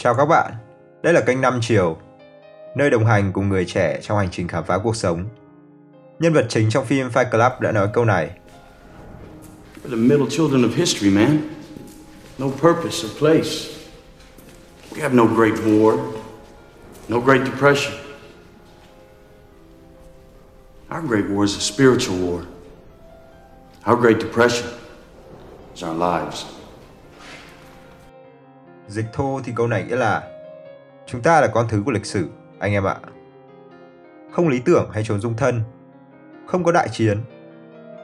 Chào các bạn, đây là kênh 5 chiều, nơi đồng hành cùng người trẻ trong hành trình khám phá cuộc sống. Nhân vật chính trong phim Fight Club đã nói câu này. We're the middle children of history, man. No purpose or place. We have no great war, no great depression. Our great war is a spiritual war. Our great depression is our lives. Dịch thô thì câu này nghĩa là Chúng ta là con thứ của lịch sử, anh em ạ. Không lý tưởng hay trốn dung thân, không có đại chiến,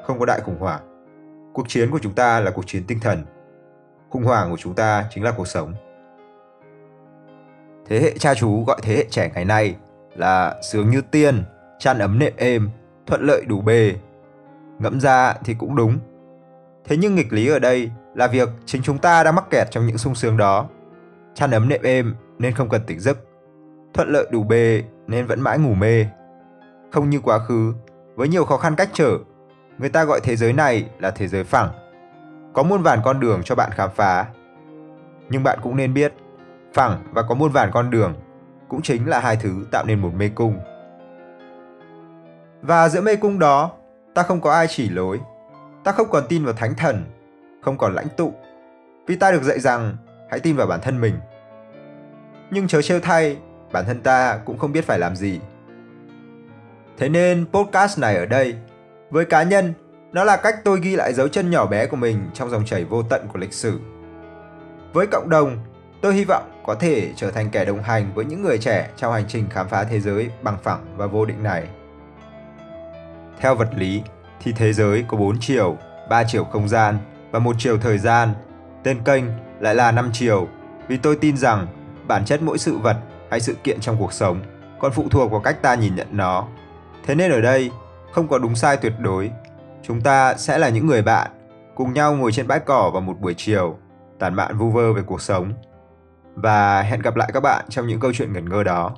không có đại khủng hoảng. Cuộc chiến của chúng ta là cuộc chiến tinh thần. Khủng hoảng của chúng ta chính là cuộc sống. Thế hệ cha chú gọi thế hệ trẻ ngày nay là sướng như tiên, chăn ấm nệm êm, thuận lợi đủ bề. Ngẫm ra thì cũng đúng. Thế nhưng nghịch lý ở đây là việc chính chúng ta đang mắc kẹt trong những sung sướng đó. Chăn ấm nệm êm nên không cần tỉnh giấc. Thuận lợi đủ bề nên vẫn mãi ngủ mê. Không như quá khứ, với nhiều khó khăn cách trở, người ta gọi thế giới này là thế giới phẳng. Có muôn vàn con đường cho bạn khám phá. Nhưng bạn cũng nên biết, phẳng và có muôn vàn con đường cũng chính là hai thứ tạo nên một mê cung. Và giữa mê cung đó, ta không có ai chỉ lối. Ta không còn tin vào thánh thần, không còn lãnh tụ. Vì ta được dạy rằng hãy tin vào bản thân mình. Nhưng chớ trêu thay, bản thân ta cũng không biết phải làm gì. Thế nên podcast này ở đây, với cá nhân, nó là cách tôi ghi lại dấu chân nhỏ bé của mình trong dòng chảy vô tận của lịch sử. Với cộng đồng, tôi hy vọng có thể trở thành kẻ đồng hành với những người trẻ trong hành trình khám phá thế giới bằng phẳng và vô định này. Theo vật lý thì thế giới có 4 chiều, 3 chiều không gian và một chiều thời gian. Tên kênh lại là 5 chiều vì tôi tin rằng bản chất mỗi sự vật hay sự kiện trong cuộc sống còn phụ thuộc vào cách ta nhìn nhận nó. Thế nên ở đây không có đúng sai tuyệt đối. Chúng ta sẽ là những người bạn cùng nhau ngồi trên bãi cỏ vào một buổi chiều, tản mạn vu vơ về cuộc sống. Và hẹn gặp lại các bạn trong những câu chuyện ngẩn ngơ đó.